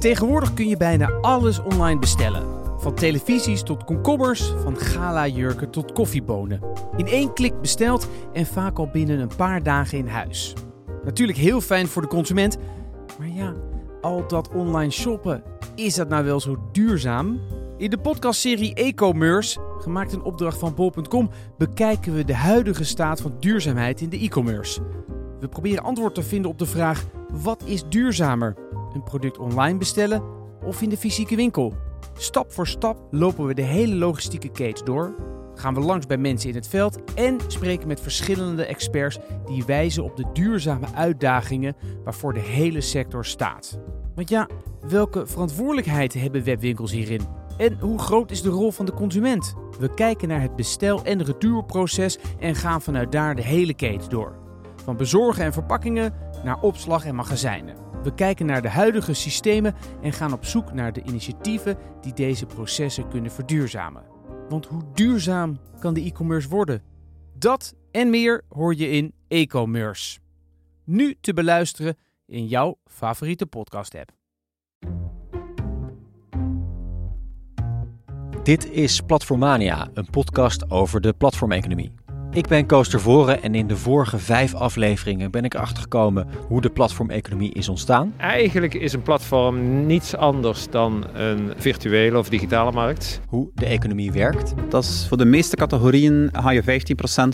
Tegenwoordig kun je bijna alles online bestellen. Van televisies tot komkommers, van gala-jurken tot koffiebonen. In één klik besteld en vaak al binnen een paar dagen in huis. Natuurlijk heel fijn voor de consument, maar ja, al dat online shoppen, is dat nou wel zo duurzaam? In de podcastserie E-commerce, gemaakt in opdracht van bol.com, bekijken we de huidige staat van duurzaamheid in de e-commerce. We proberen antwoord te vinden op de vraag: wat is duurzamer? Een product online bestellen of in de fysieke winkel? Stap voor stap lopen we de hele logistieke keten door, gaan we langs bij mensen in het veld en spreken met verschillende experts die wijzen op de duurzame uitdagingen waarvoor de hele sector staat. Want ja, welke verantwoordelijkheid hebben webwinkels hierin? En hoe groot is de rol van de consument? We kijken naar het bestel- en retourproces en gaan vanuit daar de hele keten door. Van bezorgen en verpakkingen naar opslag en magazijnen. We kijken naar de huidige systemen en gaan op zoek naar de initiatieven die deze processen kunnen verduurzamen. Want hoe duurzaam kan de e-commerce worden? Dat en meer hoor je in e-commerce. Nu te beluisteren in jouw favoriete podcast-app. Dit is Platformania, een podcast over de platformeconomie. Ik ben Koos Tervoren en in de vorige vijf afleveringen ben ik erachter gekomen hoe de platformeconomie is ontstaan. Eigenlijk is een platform niets anders dan een virtuele of digitale markt. Hoe de economie werkt. Dat is voor de meeste categorieën ga je 15%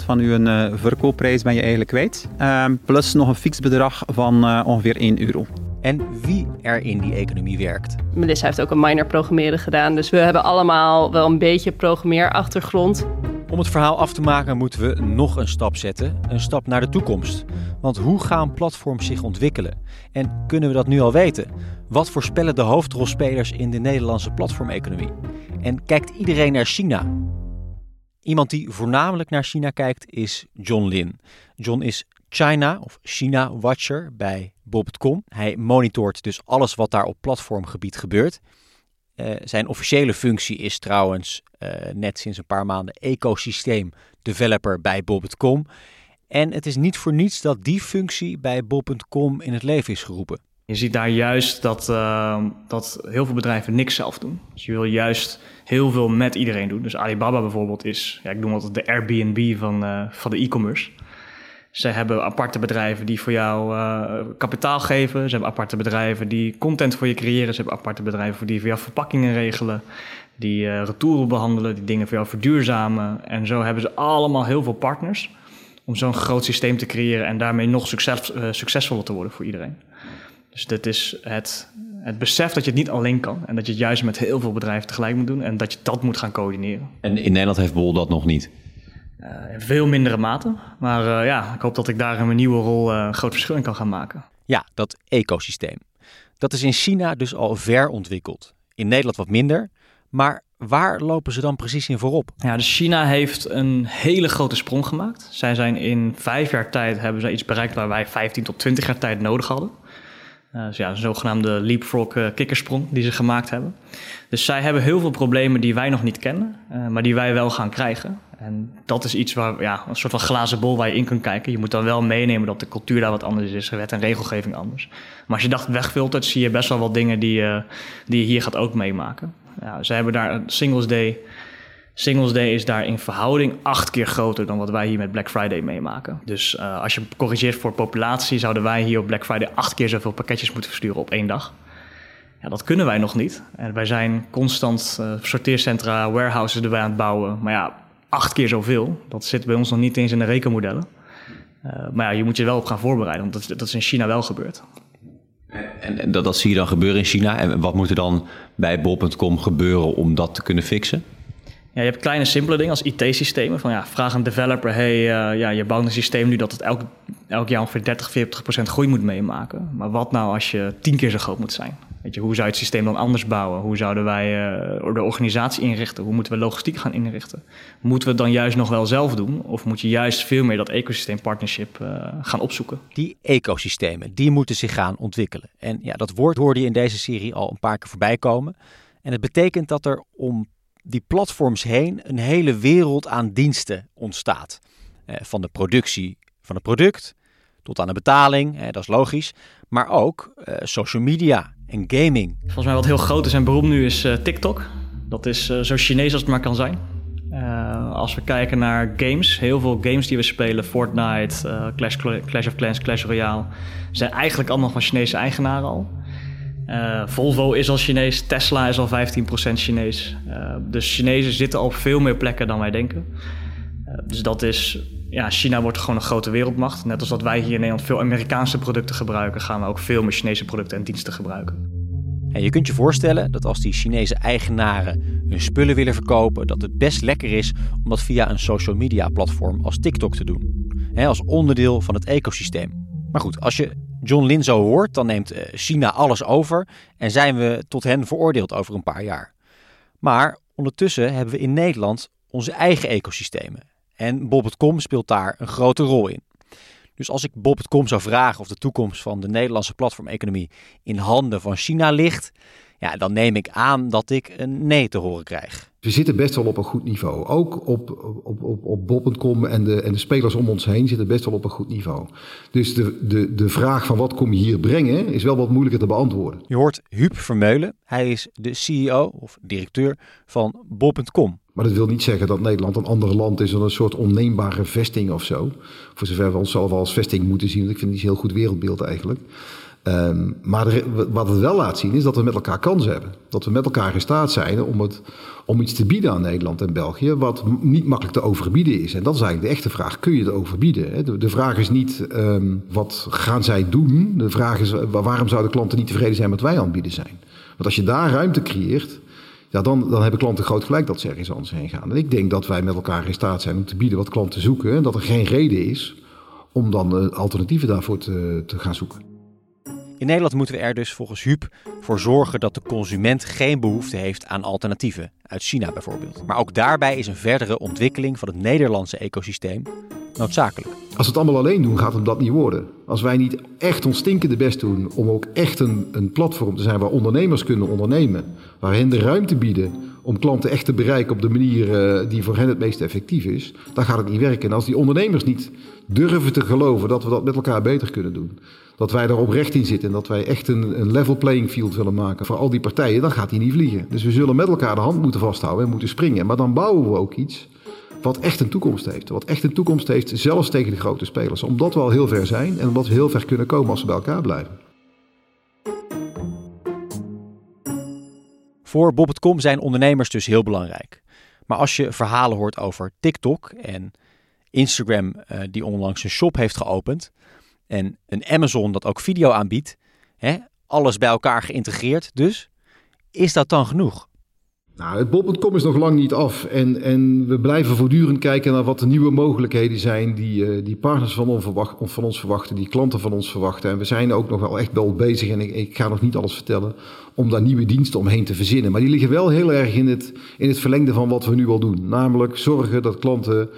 van je uh, verkoopprijs ben je eigenlijk kwijt. Uh, plus nog een fix bedrag van uh, ongeveer 1 euro en wie er in die economie werkt. Melissa heeft ook een minor programmeren gedaan, dus we hebben allemaal wel een beetje programmeerachtergrond. Om het verhaal af te maken moeten we nog een stap zetten, een stap naar de toekomst. Want hoe gaan platforms zich ontwikkelen? En kunnen we dat nu al weten? Wat voorspellen de hoofdrolspelers in de Nederlandse platformeconomie? En kijkt iedereen naar China? Iemand die voornamelijk naar China kijkt is John Lin. John is China of China Watcher bij Bob.com. Hij monitort dus alles wat daar op platformgebied gebeurt. Uh, zijn officiële functie is trouwens uh, net sinds een paar maanden ecosysteem developer bij Bob.com. En het is niet voor niets dat die functie bij Bob.com in het leven is geroepen. Je ziet daar juist dat, uh, dat heel veel bedrijven niks zelf doen. Dus je wil juist heel veel met iedereen doen. Dus Alibaba bijvoorbeeld is, ja, ik noem het de Airbnb van, van de e-commerce. Ze hebben aparte bedrijven die voor jou uh, kapitaal geven. Ze hebben aparte bedrijven die content voor je creëren. Ze hebben aparte bedrijven die voor jou verpakkingen regelen. Die uh, retouren behandelen, die dingen voor jou verduurzamen. En zo hebben ze allemaal heel veel partners om zo'n groot systeem te creëren en daarmee nog succes, uh, succesvoller te worden voor iedereen. Dus dit is het, het besef dat je het niet alleen kan en dat je het juist met heel veel bedrijven tegelijk moet doen en dat je dat moet gaan coördineren. En in Nederland heeft Bol dat nog niet? Uh, in veel mindere mate. Maar uh, ja, ik hoop dat ik daar in mijn nieuwe rol uh, een groot verschil in kan gaan maken. Ja, dat ecosysteem. Dat is in China dus al ver ontwikkeld. In Nederland wat minder. Maar waar lopen ze dan precies in voorop? Ja, dus China heeft een hele grote sprong gemaakt. Zij zijn in vijf jaar tijd hebben ze iets bereikt waar wij 15 tot 20 jaar tijd nodig hadden. Uh, dus ja, een zogenaamde leapfrog uh, kikkersprong die ze gemaakt hebben. Dus zij hebben heel veel problemen die wij nog niet kennen, uh, maar die wij wel gaan krijgen. En dat is iets waar, ja, een soort van glazen bol waar je in kunt kijken. Je moet dan wel meenemen dat de cultuur daar wat anders is, wet en regelgeving anders. Maar als je dat wegfiltert, zie je best wel wat dingen die, uh, die je hier gaat ook meemaken. Ja, ze hebben daar een Singles Day. Singles Day is daar in verhouding acht keer groter dan wat wij hier met Black Friday meemaken. Dus uh, als je corrigeert voor populatie, zouden wij hier op Black Friday acht keer zoveel pakketjes moeten versturen op één dag. Ja, dat kunnen wij nog niet. En wij zijn constant uh, sorteercentra, warehouses erbij aan het bouwen. Maar ja, acht keer zoveel. Dat zit bij ons nog niet eens in de rekenmodellen. Uh, maar ja, je moet je wel op gaan voorbereiden, want dat, dat is in China wel gebeurd. En, en dat, dat, zie je dan gebeuren in China. En wat moet er dan bij bol.com gebeuren om dat te kunnen fixen? Ja, je hebt kleine simpele dingen als IT-systemen. Van ja, vraag een developer, hey, uh, ja, je bouwt een systeem nu dat het elk, elk jaar ongeveer 30, 40 procent groei moet meemaken. Maar wat nou als je tien keer zo groot moet zijn? Weet je, hoe zou je het systeem dan anders bouwen? Hoe zouden wij uh, de organisatie inrichten? Hoe moeten we logistiek gaan inrichten? Moeten we het dan juist nog wel zelf doen? Of moet je juist veel meer dat ecosysteem partnership uh, gaan opzoeken? Die ecosystemen, die moeten zich gaan ontwikkelen. En ja, dat woord hoorde je in deze serie al een paar keer voorbij komen. En het betekent dat er om die platforms heen een hele wereld aan diensten ontstaat. Eh, van de productie van het product tot aan de betaling, eh, dat is logisch. Maar ook eh, social media, en gaming. Volgens mij wat heel groot is en beroemd nu is TikTok. Dat is zo Chinees als het maar kan zijn. Als we kijken naar games, heel veel games die we spelen, Fortnite, Clash, Clash of Clans, Clash Royale, zijn eigenlijk allemaal van Chinese eigenaren al. Volvo is al Chinees, Tesla is al 15% Chinees. dus Chinezen zitten op veel meer plekken dan wij denken. dus dat is ja, China wordt gewoon een grote wereldmacht. Net als dat wij hier in Nederland veel Amerikaanse producten gebruiken, gaan we ook veel meer Chinese producten en diensten gebruiken. En je kunt je voorstellen dat als die Chinese eigenaren hun spullen willen verkopen, dat het best lekker is om dat via een social media platform als TikTok te doen. als onderdeel van het ecosysteem. Maar goed, als je John Lin zo hoort, dan neemt eh, China alles over en zijn we tot hen veroordeeld over een paar jaar. Maar ondertussen hebben we in Nederland onze eigen ecosystemen. En Bob.com speelt daar een grote rol in. Dus als ik Bob.com zou vragen of de toekomst van de Nederlandse platformeconomie in handen van China ligt, ja, dan neem ik aan dat ik een nee te horen krijg. We zitten best wel op een goed niveau. Ook op, op, op, op Bob.com en de, en de spelers om ons heen zitten best wel op een goed niveau. Dus de, de, de vraag van wat kom je hier brengen is wel wat moeilijker te beantwoorden. Je hoort Huub Vermeulen. Hij is de CEO of directeur van Bob.com. Maar dat wil niet zeggen dat Nederland een ander land is dan een soort onneembare vesting of zo. Voor zover we onszelf als vesting moeten zien. Ik vind het niet een heel goed wereldbeeld eigenlijk. Um, maar wat het wel laat zien is dat we met elkaar kansen hebben. Dat we met elkaar in staat zijn om, het, om iets te bieden aan Nederland en België. wat niet makkelijk te overbieden is. En dat is eigenlijk de echte vraag: kun je het overbieden? De, vraag is niet um, wat gaan zij doen. De vraag is waarom zouden klanten niet tevreden zijn met wat wij aan het bieden zijn. Want als je daar ruimte creëert ja, dan, dan hebben klanten groot gelijk dat ze ergens anders heen gaan. En ik denk dat wij met elkaar in staat zijn om te bieden wat klanten zoeken. En dat er geen reden is om dan uh, alternatieven daarvoor te, te gaan zoeken. In Nederland moeten we er dus volgens Huub voor zorgen dat de consument geen behoefte heeft aan alternatieven, uit China bijvoorbeeld. Maar ook daarbij is een verdere ontwikkeling van het Nederlandse ecosysteem noodzakelijk. Als we het allemaal alleen doen, gaat het dat niet worden. Als wij niet echt ons stinkende best doen om ook echt een, een platform te zijn waar ondernemers kunnen ondernemen, waar hen de ruimte bieden om klanten echt te bereiken op de manier uh, die voor hen het meest effectief is, dan gaat het niet werken. En als die ondernemers niet durven te geloven dat we dat met elkaar beter kunnen doen, dat wij daar oprecht in zitten en dat wij echt een, een level playing field willen maken voor al die partijen, dan gaat die niet vliegen. Dus we zullen met elkaar de hand moeten vasthouden en moeten springen. Maar dan bouwen we ook iets wat echt een toekomst heeft. Wat echt een toekomst heeft, zelfs tegen de grote spelers. Omdat we al heel ver zijn en omdat we heel ver kunnen komen als we bij elkaar blijven. Voor Bob.com zijn ondernemers dus heel belangrijk. Maar als je verhalen hoort over TikTok en Instagram uh, die onlangs een shop heeft geopend en een Amazon dat ook video aanbiedt, hè, alles bij elkaar geïntegreerd dus, is dat dan genoeg? Nou, het Bob.com is nog lang niet af. En, en we blijven voortdurend kijken naar wat de nieuwe mogelijkheden zijn die, uh, die partners van, van, ons verwachten, die klanten van ons verwachten. En we zijn ook nog wel echt wel bezig, en ik, ik, ga nog niet alles vertellen, om daar nieuwe diensten omheen te verzinnen. Maar die liggen wel heel erg in het, in het verlengde van wat we nu al doen. Namelijk zorgen dat klanten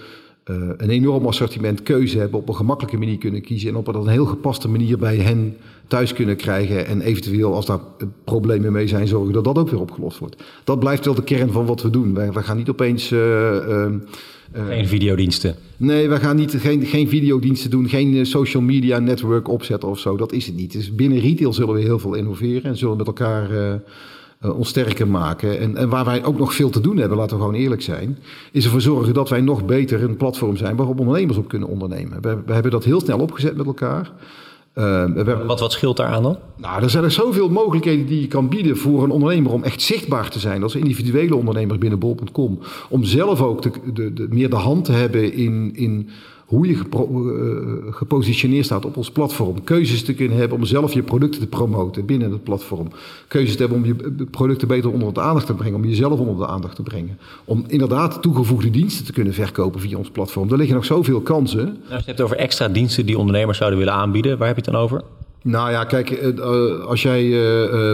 uh, een enorm assortiment keuze hebben, op een gemakkelijke manier kunnen kiezen en op een heel gepaste manier bij hen thuis kunnen krijgen. En eventueel, als daar problemen mee zijn, zorgen dat dat ook weer opgelost wordt. Dat blijft wel de kern van wat we doen. Wij, wij gaan niet opeens. Uh, uh, geen videodiensten. Nee, we gaan niet, geen, geen videodiensten doen, geen social media network opzetten of zo. Dat is het niet. Dus binnen retail zullen we heel veel innoveren en zullen met elkaar uh, ons sterker maken. En, en, waar wij ook nog veel te doen hebben, laten we gewoon eerlijk zijn, is ervoor zorgen dat wij nog beter een platform zijn waarop ondernemers op kunnen ondernemen. We, we hebben dat heel snel opgezet met elkaar. Uh, wat, wat scheelt daar aan dan? Nou, er zijn er zoveel mogelijkheden die je kan bieden voor een ondernemer om echt zichtbaar te zijn als individuele ondernemer binnen bol.com. Om zelf ook de, de, de, meer de hand te hebben in, in hoe je uh, gepositioneerd staat op ons platform. Keuzes te kunnen hebben om zelf je producten te promoten binnen het platform. Keuzes te hebben om je producten beter onder de aandacht te brengen. Om jezelf onder de aandacht te brengen. Om inderdaad toegevoegde diensten te kunnen verkopen via ons platform. Er liggen nog zoveel kansen. Nou, als je hebt over extra diensten die ondernemers zouden willen aanbieden. Waar heb je het dan over? Nou ja, kijk, eh, als jij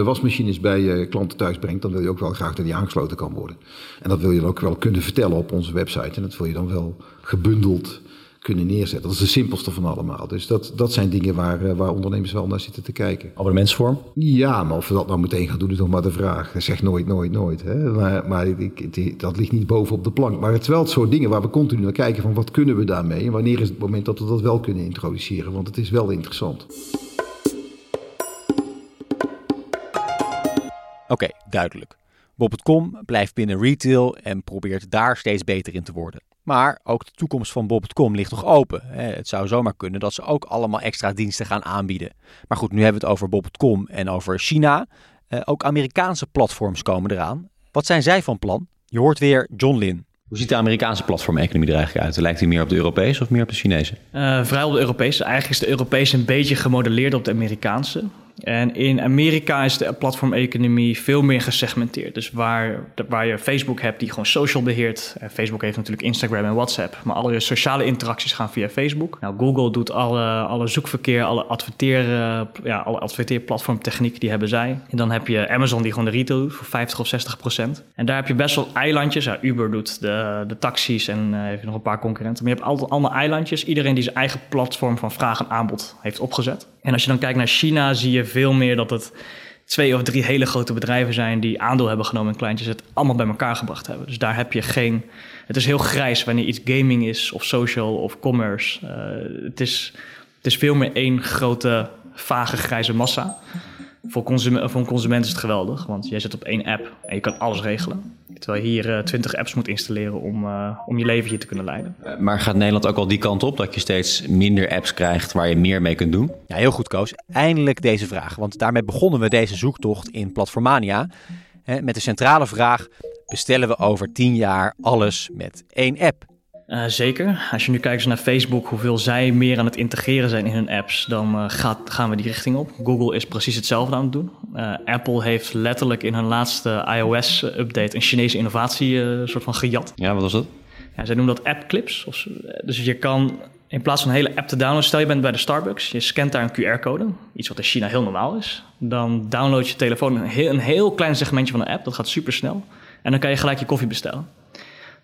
wasmachines bij klanten thuis brengt, dan wil je ook wel graag dat die aangesloten kan worden. En dat wil je dan ook wel kunnen vertellen op onze website. En dat wil je dan wel gebundeld kunnen neerzetten. Dat is de simpelste van allemaal. Dus dat, dat zijn dingen waar, eh, waar ondernemers wel naar zitten te kijken. Abonnementsvorm? Ja, maar of we dat nou meteen gaan doen, is nog maar de vraag. Zeg nooit, nooit, nooit. Hè? Maar, maar ik, dat ligt niet boven op de plank. Maar het is wel het soort dingen waar we continu naar kijken van wat kunnen we daarmee? En wanneer is het moment dat we dat wel kunnen introduceren? Want het is wel interessant. Oké, duidelijk. Bob.com blijft binnen retail en probeert daar steeds beter in te worden. Maar ook de toekomst van Bob.com ligt nog open. Het zou zomaar kunnen dat ze ook allemaal extra diensten gaan aanbieden. Maar goed, nu hebben we het over Bob.com en over China. Eh, ook Amerikaanse platforms komen eraan. Wat zijn zij van plan? Je hoort weer John Lin. Hoe ziet de Amerikaanse platformeconomie er eigenlijk uit? Lijkt die meer op de Europese of meer op de Chinese? Uh, vooral op de Europese. Eigenlijk is de Europese een beetje gemodelleerd op de Amerikaanse. En in Amerika is de platformeconomie veel meer gesegmenteerd. Dus waar, waar je Facebook hebt die gewoon social beheert. En Facebook heeft natuurlijk Instagram en WhatsApp. Maar alle sociale interacties gaan via Facebook. Nou, Google doet alle, alle zoekverkeer, alle, adverteren, ja, alle adverteerplatformtechniek, die hebben zij. En dan heb je Amazon die gewoon de retail doet voor 50 of 60 procent. En daar heb je best wel eilandjes. Uber doet de, de taxis en uh, heeft nog een paar concurrenten. Maar je hebt altijd allemaal eilandjes. Iedereen die zijn eigen platform van vraag en aanbod heeft opgezet. En als je dan kijkt naar China, zie je veel meer dat het twee of drie hele grote bedrijven zijn die aandeel hebben genomen en kleintjes het allemaal bij elkaar gebracht hebben. Dus daar heb je geen. Het is heel grijs wanneer iets gaming is, of social of commerce. Uh, het, is, het is veel meer één grote, vage grijze massa. Voor, consument, voor een consument is het geweldig, want jij zit op één app en je kan alles regelen. Terwijl je hier uh, 20 apps moet installeren om, uh, om je leventje te kunnen leiden. Maar gaat Nederland ook al die kant op dat je steeds minder apps krijgt waar je meer mee kunt doen? Ja, heel goed, Koos. Eindelijk deze vraag, want daarmee begonnen we deze zoektocht in Platformania. Hè, met de centrale vraag: bestellen we over 10 jaar alles met één app? Uh, zeker. Als je nu kijkt naar Facebook, hoeveel zij meer aan het integreren zijn in hun apps, dan uh, gaat, gaan we die richting op. Google is precies hetzelfde aan het doen. Uh, Apple heeft letterlijk in hun laatste iOS-update een Chinese innovatie soort van gejat. Ja, wat was dat? Ja, zij noemen dat app clips. Of, dus je kan in plaats van een hele app te downloaden, stel je bent bij de Starbucks, je scant daar een QR-code, iets wat in China heel normaal is. Dan download je telefoon een heel, een heel klein segmentje van de app, dat gaat super snel. En dan kan je gelijk je koffie bestellen.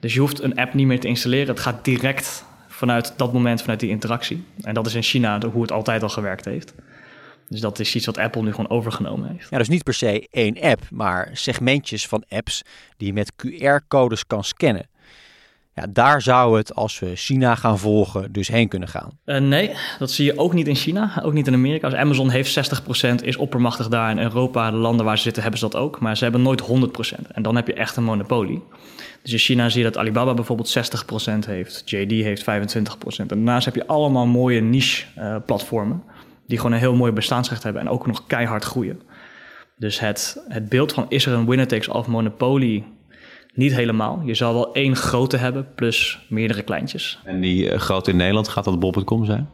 Dus je hoeft een app niet meer te installeren. Het gaat direct vanuit dat moment, vanuit die interactie. En dat is in China hoe het altijd al gewerkt heeft. Dus dat is iets wat Apple nu gewoon overgenomen heeft. Ja, dus niet per se één app, maar segmentjes van apps die je met QR-codes kan scannen. Ja, daar zou het, als we China gaan volgen, dus heen kunnen gaan. Uh, nee, dat zie je ook niet in China, ook niet in Amerika. Als Amazon heeft 60%, is oppermachtig daar. In Europa, de landen waar ze zitten, hebben ze dat ook. Maar ze hebben nooit 100%. En dan heb je echt een monopolie. Dus in China zie je dat Alibaba bijvoorbeeld 60% heeft, JD heeft 25%. En daarnaast heb je allemaal mooie niche-platformen, die gewoon een heel mooi bestaansrecht hebben en ook nog keihard groeien. Dus het, het beeld van is er een winner takes all monopolie niet helemaal. Je zal wel één grote hebben plus meerdere kleintjes. En die uh, grote in Nederland, gaat dat Bob.com zijn?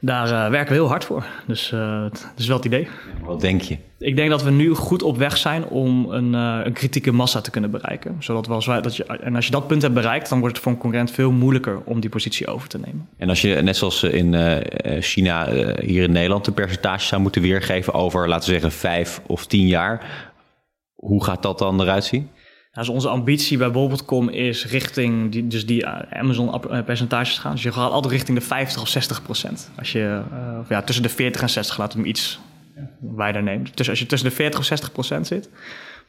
Daar uh, werken we heel hard voor. Dus uh, dat is wel het idee. Wat denk je? Ik denk dat we nu goed op weg zijn om een, uh, een kritieke massa te kunnen bereiken. Zodat we als wij, dat je, en als je dat punt hebt bereikt, dan wordt het voor een concurrent veel moeilijker om die positie over te nemen. En als je, net zoals in China, hier in Nederland, een percentage zou moeten weergeven over, laten we zeggen, vijf of tien jaar. Hoe gaat dat dan eruit zien? Dus onze ambitie bij Bol.com is richting die, dus die Amazon-percentages gaan. Dus je gaat altijd richting de 50 of 60 procent. Als je uh, ja, tussen de 40 en 60 laten we hem iets wijder neemt. Dus als je tussen de 40 of 60 procent zit,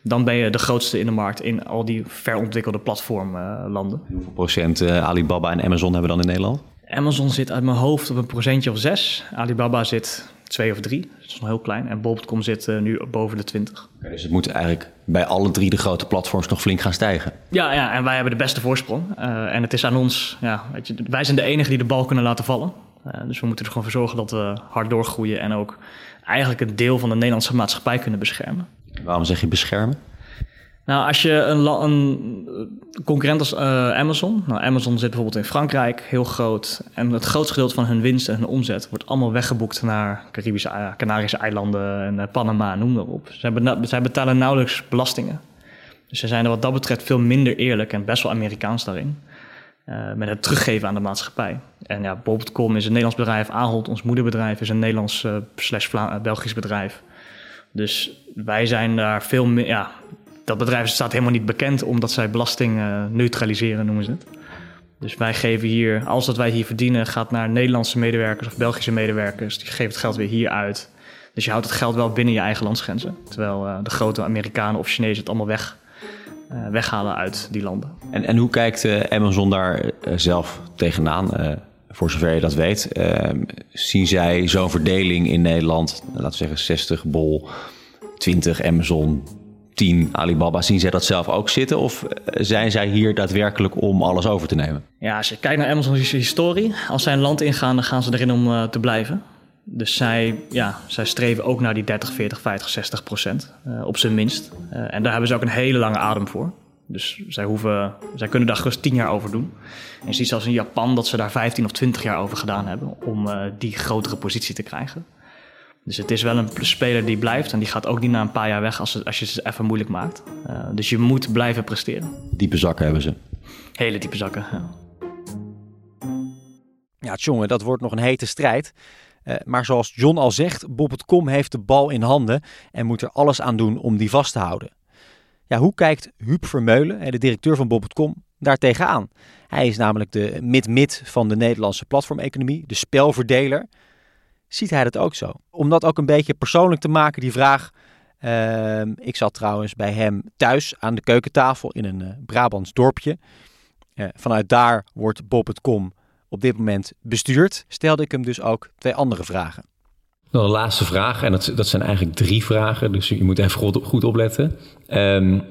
dan ben je de grootste in de markt in al die verontwikkelde platformlanden. Uh, Hoeveel procent uh, Alibaba en Amazon hebben we dan in Nederland? Amazon zit uit mijn hoofd op een procentje of 6. Alibaba zit twee of drie. Dat is nog heel klein. En Bob.com zit uh, nu boven de 20. Okay, dus het moet eigenlijk bij alle drie de grote platforms nog flink gaan stijgen. Ja, ja en wij hebben de beste voorsprong. Uh, en het is aan ons, ja, weet je, wij zijn de enige die de bal kunnen laten vallen. Uh, dus we moeten er gewoon voor zorgen dat we hard doorgroeien en ook eigenlijk een deel van de Nederlandse maatschappij kunnen beschermen. Waarom zeg je beschermen? Nou, als je een, een concurrent als uh, Amazon, nou, Amazon zit bijvoorbeeld in Frankrijk, heel groot, en het grootste gedeelte van hun winst en hun omzet wordt allemaal weggeboekt naar Caribische, uh, Canarische eilanden en Panama, noem maar op. Zij, zij betalen nauwelijks belastingen. Dus ze zijn er wat dat betreft veel minder eerlijk en best wel Amerikaans daarin. met het teruggeven aan de maatschappij. En ja, Bob.com is een Nederlands bedrijf, Ahold, ons moederbedrijf, is een Nederlands slash Belgisch bedrijf. Dus wij zijn daar veel meer, ja, dat bedrijf staat helemaal niet bekend omdat zij belasting uh, neutraliseren, noemen ze het. Dus wij geven hier, alles wat wij hier verdienen, gaat naar Nederlandse medewerkers of Belgische medewerkers. Die geven het geld weer hier uit. Dus je houdt het geld wel binnen je eigen landsgrenzen. Terwijl uh, de grote Amerikanen of Chinezen het allemaal weg, uh, weghalen uit die landen. En, en hoe kijkt Amazon daar zelf tegenaan? voor zover je dat weet, zien zij zo'n verdeling in Nederland, laten we zeggen 60 bol, 20 Amazon, tien Alibaba, zien zij dat zelf ook zitten? Of zijn zij hier daadwerkelijk om alles over te nemen? Ja, als je kijkt naar Amazon's historie, als zij een land ingaan, dan gaan ze erin om te blijven. Dus zij, ja, zij streven ook naar die 30, 40, 50, 60 procent, uh, op zijn minst. En daar hebben ze ook een hele lange adem voor. Dus zij, hoeven, zij kunnen daar gerust 10 jaar over doen. En je ziet zelfs in Japan dat ze daar 15 of 20 jaar over gedaan hebben om die grotere positie te krijgen. Dus het is wel een speler die blijft en die gaat ook niet na een paar jaar weg als, als je het even moeilijk maakt. dus je moet blijven presteren. Diepe zakken hebben ze. Hele diepe zakken, ja. Ja, jongen, dat wordt nog een hete strijd. Uh, maar zoals John al zegt, Bob.com heeft de bal in handen en moet er alles aan doen om die vast te houden. Ja, hoe kijkt Huub Vermeulen, de directeur van Bob.com, daar tegenaan? Hij is namelijk de mid-mid van de Nederlandse platformeconomie, de spelverdeler. Ziet hij dat ook zo? Om dat ook een beetje persoonlijk te maken, die vraag. Uh, ik zat trouwens bij hem thuis aan de keukentafel in een uh, Brabants dorpje. Uh, vanuit daar wordt Bob.com op dit moment bestuurt, stelde ik hem dus ook twee andere vragen. Nou, de laatste vraag, en dat, dat zijn eigenlijk drie vragen, dus je moet even goed, opletten. Um,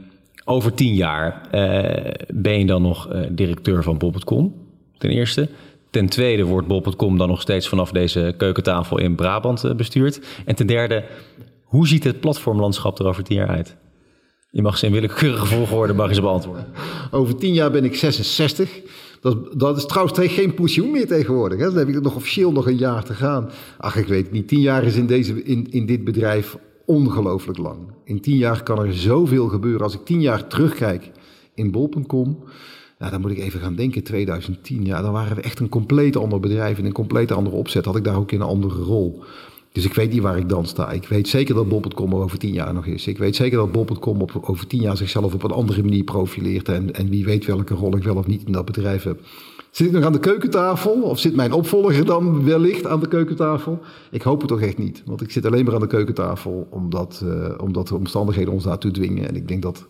over tien jaar uh, ben je dan nog directeur van Bob.com, ten eerste. Ten tweede wordt Bob.com dan nog steeds vanaf deze keukentafel in Brabant uh, bestuurd. En ten derde, hoe ziet het platformlandschap er over tien jaar uit? Je mag ze in willekeurige volgorde mag je ze beantwoorden. Over tien jaar ben ik 66. Dat, dat is trouwens geen pensioen meer tegenwoordig. Hè? Dan heb ik nog officieel nog een jaar te gaan. Ach, ik weet niet. Tien jaar is in, deze, in, in dit bedrijf ongelooflijk lang. In tien jaar kan er zoveel gebeuren. Als ik tien jaar terugkijk in bol.com... Nou, dan moet ik even gaan denken, 2010. Ja, dan waren we echt een compleet ander bedrijf... in een compleet andere opzet. Had ik daar ook in een andere rol. Dus ik weet niet waar ik dan sta. Ik weet zeker dat Bob.com er over tien jaar nog is. Ik weet zeker dat Bob.com over tien jaar zichzelf op een andere manier profileert. En, en wie weet welke rol ik wel of niet in dat bedrijf heb. Zit ik nog aan de keukentafel? Of zit mijn opvolger dan wellicht aan de keukentafel? Ik hoop het toch echt niet. Want ik zit alleen maar aan de keukentafel omdat, uh, omdat de omstandigheden ons daartoe dwingen. En ik denk dat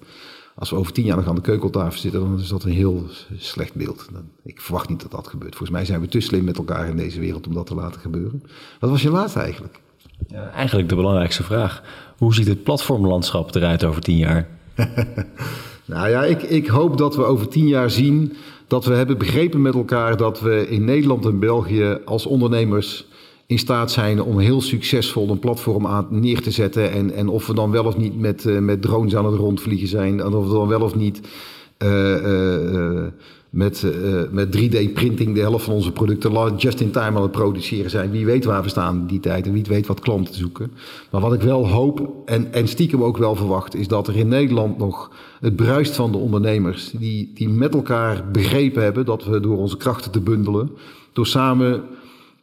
als we over tien jaar nog aan de keukentafel zitten, dan is dat een heel slecht beeld. Ik verwacht niet dat dat gebeurt. Volgens mij zijn we te slim met elkaar in deze wereld om dat te laten gebeuren. Wat was je laatste eigenlijk? Ja, eigenlijk de belangrijkste vraag. Hoe ziet het platformlandschap eruit over tien jaar? nou ja, ik, ik hoop dat we over tien jaar zien dat we hebben begrepen met elkaar dat we in Nederland en België als ondernemers in staat zijn om heel succesvol een platform aan neer te zetten. En, en of we dan wel of niet met, uh, met drones aan het rondvliegen zijn. En of we dan wel of niet uh, uh, met, met 3D-printing de helft van onze producten just in time aan het produceren zijn. Wie weet waar we staan die tijd en wie weet wat klanten zoeken. Maar wat ik wel hoop en, en stiekem ook wel verwacht, is dat er in Nederland nog het bruist van de ondernemers. Die, die met elkaar begrepen hebben dat we door onze krachten te bundelen, door samen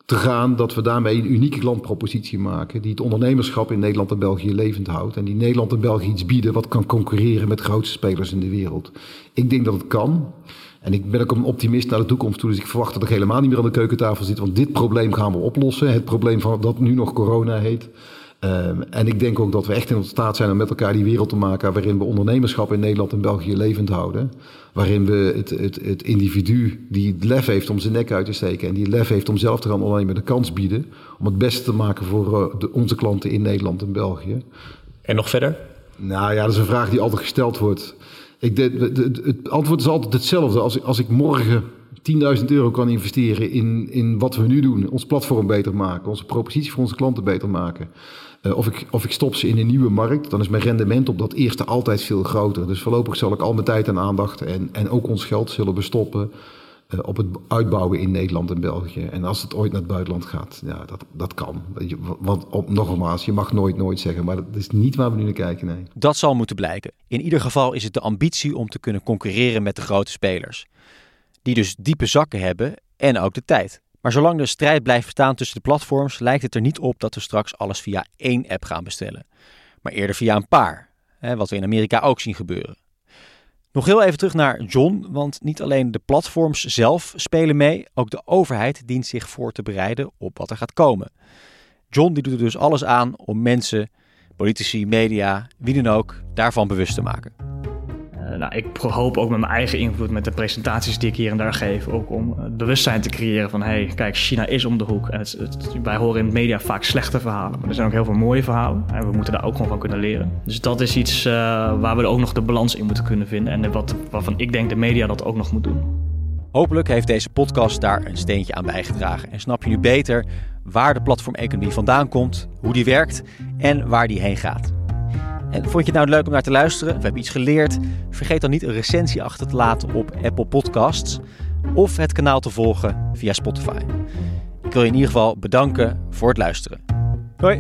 te gaan dat we daarmee een unieke klantpropositie maken. Die het ondernemerschap in Nederland en België levend houdt. En die Nederland en België iets bieden wat kan concurreren met grootste spelers in de wereld. Ik denk dat het kan. En ik ben ook een optimist naar de toekomst toe. Dus ik verwacht dat ik helemaal niet meer aan de keukentafel zit. Want dit probleem gaan we oplossen. Het probleem van dat nu nog corona heet. Um, en ik denk ook dat we echt in staat zijn om met elkaar die wereld te maken waarin we ondernemerschap in Nederland en België levend houden. Waarin we het, het, het individu die het lef heeft om zijn nek uit te steken en die het lef heeft om zelf te gaan ondernemen de kans bieden om het beste te maken voor de, onze klanten in Nederland en België. En nog verder? Nou ja, dat is een vraag die altijd gesteld wordt. Het antwoord is altijd hetzelfde. Als, als ik morgen 10.000 euro kan investeren in, in wat we nu doen, ons platform beter maken, onze propositie voor onze klanten beter maken uh, of, ik, of ik stop ze in een nieuwe markt, dan is mijn rendement op dat eerste altijd veel groter. Dus voorlopig zal ik al mijn tijd en aandacht en, en ook ons geld zullen we stoppen uh, op het uitbouwen in Nederland en België. En als het ooit naar het buitenland gaat, ja, dat, dat kan. Want op, nogmaals, je mag nooit nooit zeggen, maar dat is niet waar we nu naar kijken. Nee. Dat zal moeten blijken. In ieder geval is het de ambitie om te kunnen concurreren met de grote spelers. Die dus diepe zakken hebben en ook de tijd. Maar zolang de strijd blijft bestaan tussen de platforms, lijkt het er niet op dat we straks alles via één app gaan bestellen. Maar eerder via een paar, hè, wat we in Amerika ook zien gebeuren. Nog heel even terug naar John, want niet alleen de platforms zelf spelen mee, ook de overheid dient zich voor te bereiden op wat er gaat komen. John die doet er dus alles aan om mensen, politici, media, wie dan ook, daarvan bewust te maken. Uh, nou, ik hoop ook met mijn eigen invloed, met de presentaties die ik hier en daar geef, ook om het bewustzijn te creëren van, hey, kijk, China is om de hoek. En het, wij horen in de media vaak slechte verhalen, maar er zijn ook heel veel mooie verhalen en we moeten daar ook gewoon van kunnen leren. Dus dat is iets uh, waar we ook nog de balans in moeten kunnen vinden en wat, waarvan ik denk de media dat ook nog moet doen. Hopelijk heeft deze podcast daar een steentje aan bijgedragen en snap je nu beter waar de platformeconomie vandaan komt, hoe die werkt en waar die heen gaat. En vond je het nou leuk om naar te luisteren? Of heb je iets geleerd? Vergeet dan niet een recensie achter te laten op Apple Podcasts of het kanaal te volgen via Spotify. Ik wil je in ieder geval bedanken voor het luisteren. Hoi!